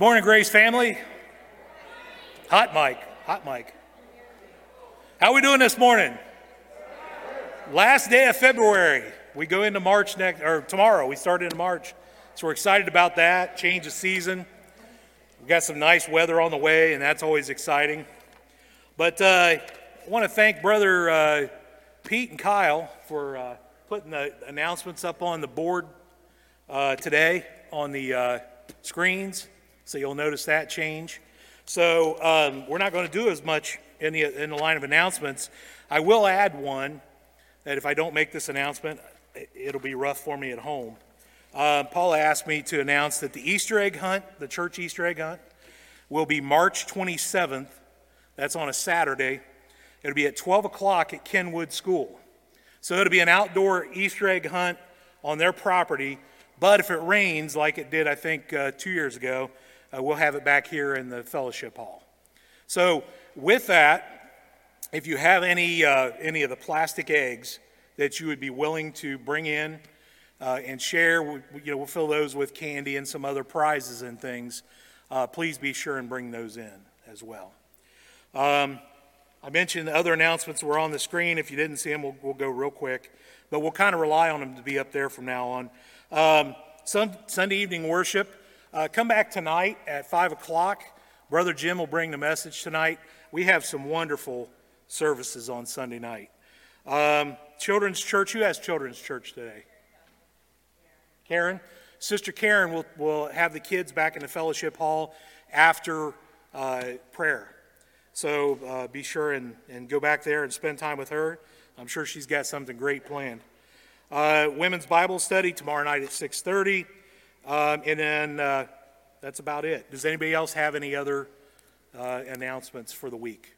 Morning, Grace family. Hot mic, hot mic. How are we doing this morning? Last day of February. We go into March next, or tomorrow. We start into March, so we're excited about that. Change of season. We've got some nice weather on the way, and that's always exciting. But uh, I want to thank Brother uh, Pete and Kyle for uh, putting the announcements up on the board uh, today on the uh, screens. So you'll notice that change. So um, we're not going to do as much in the, in the line of announcements. I will add one that if I don't make this announcement, it'll be rough for me at home. Uh, Paula asked me to announce that the Easter egg hunt, the church Easter egg hunt, will be March 27th. That's on a Saturday. It'll be at 12 o'clock at Kenwood School. So it'll be an outdoor Easter egg hunt on their property. But if it rains, like it did, I think, uh, two years ago, uh, we'll have it back here in the fellowship hall. So, with that, if you have any, uh, any of the plastic eggs that you would be willing to bring in uh, and share, we, you know, we'll fill those with candy and some other prizes and things. Uh, please be sure and bring those in as well. Um, I mentioned the other announcements were on the screen. If you didn't see them, we'll, we'll go real quick. But we'll kind of rely on them to be up there from now on. Um, Sunday evening worship. Uh, come back tonight at 5 o'clock. Brother Jim will bring the message tonight. We have some wonderful services on Sunday night. Um, children's church, who has children's church today? Karen? Sister Karen will, will have the kids back in the fellowship hall after uh, prayer. So uh, be sure and, and go back there and spend time with her. I'm sure she's got something great planned. Uh, women's Bible study tomorrow night at 6:30. Um, and then uh, that's about it. Does anybody else have any other uh, announcements for the week?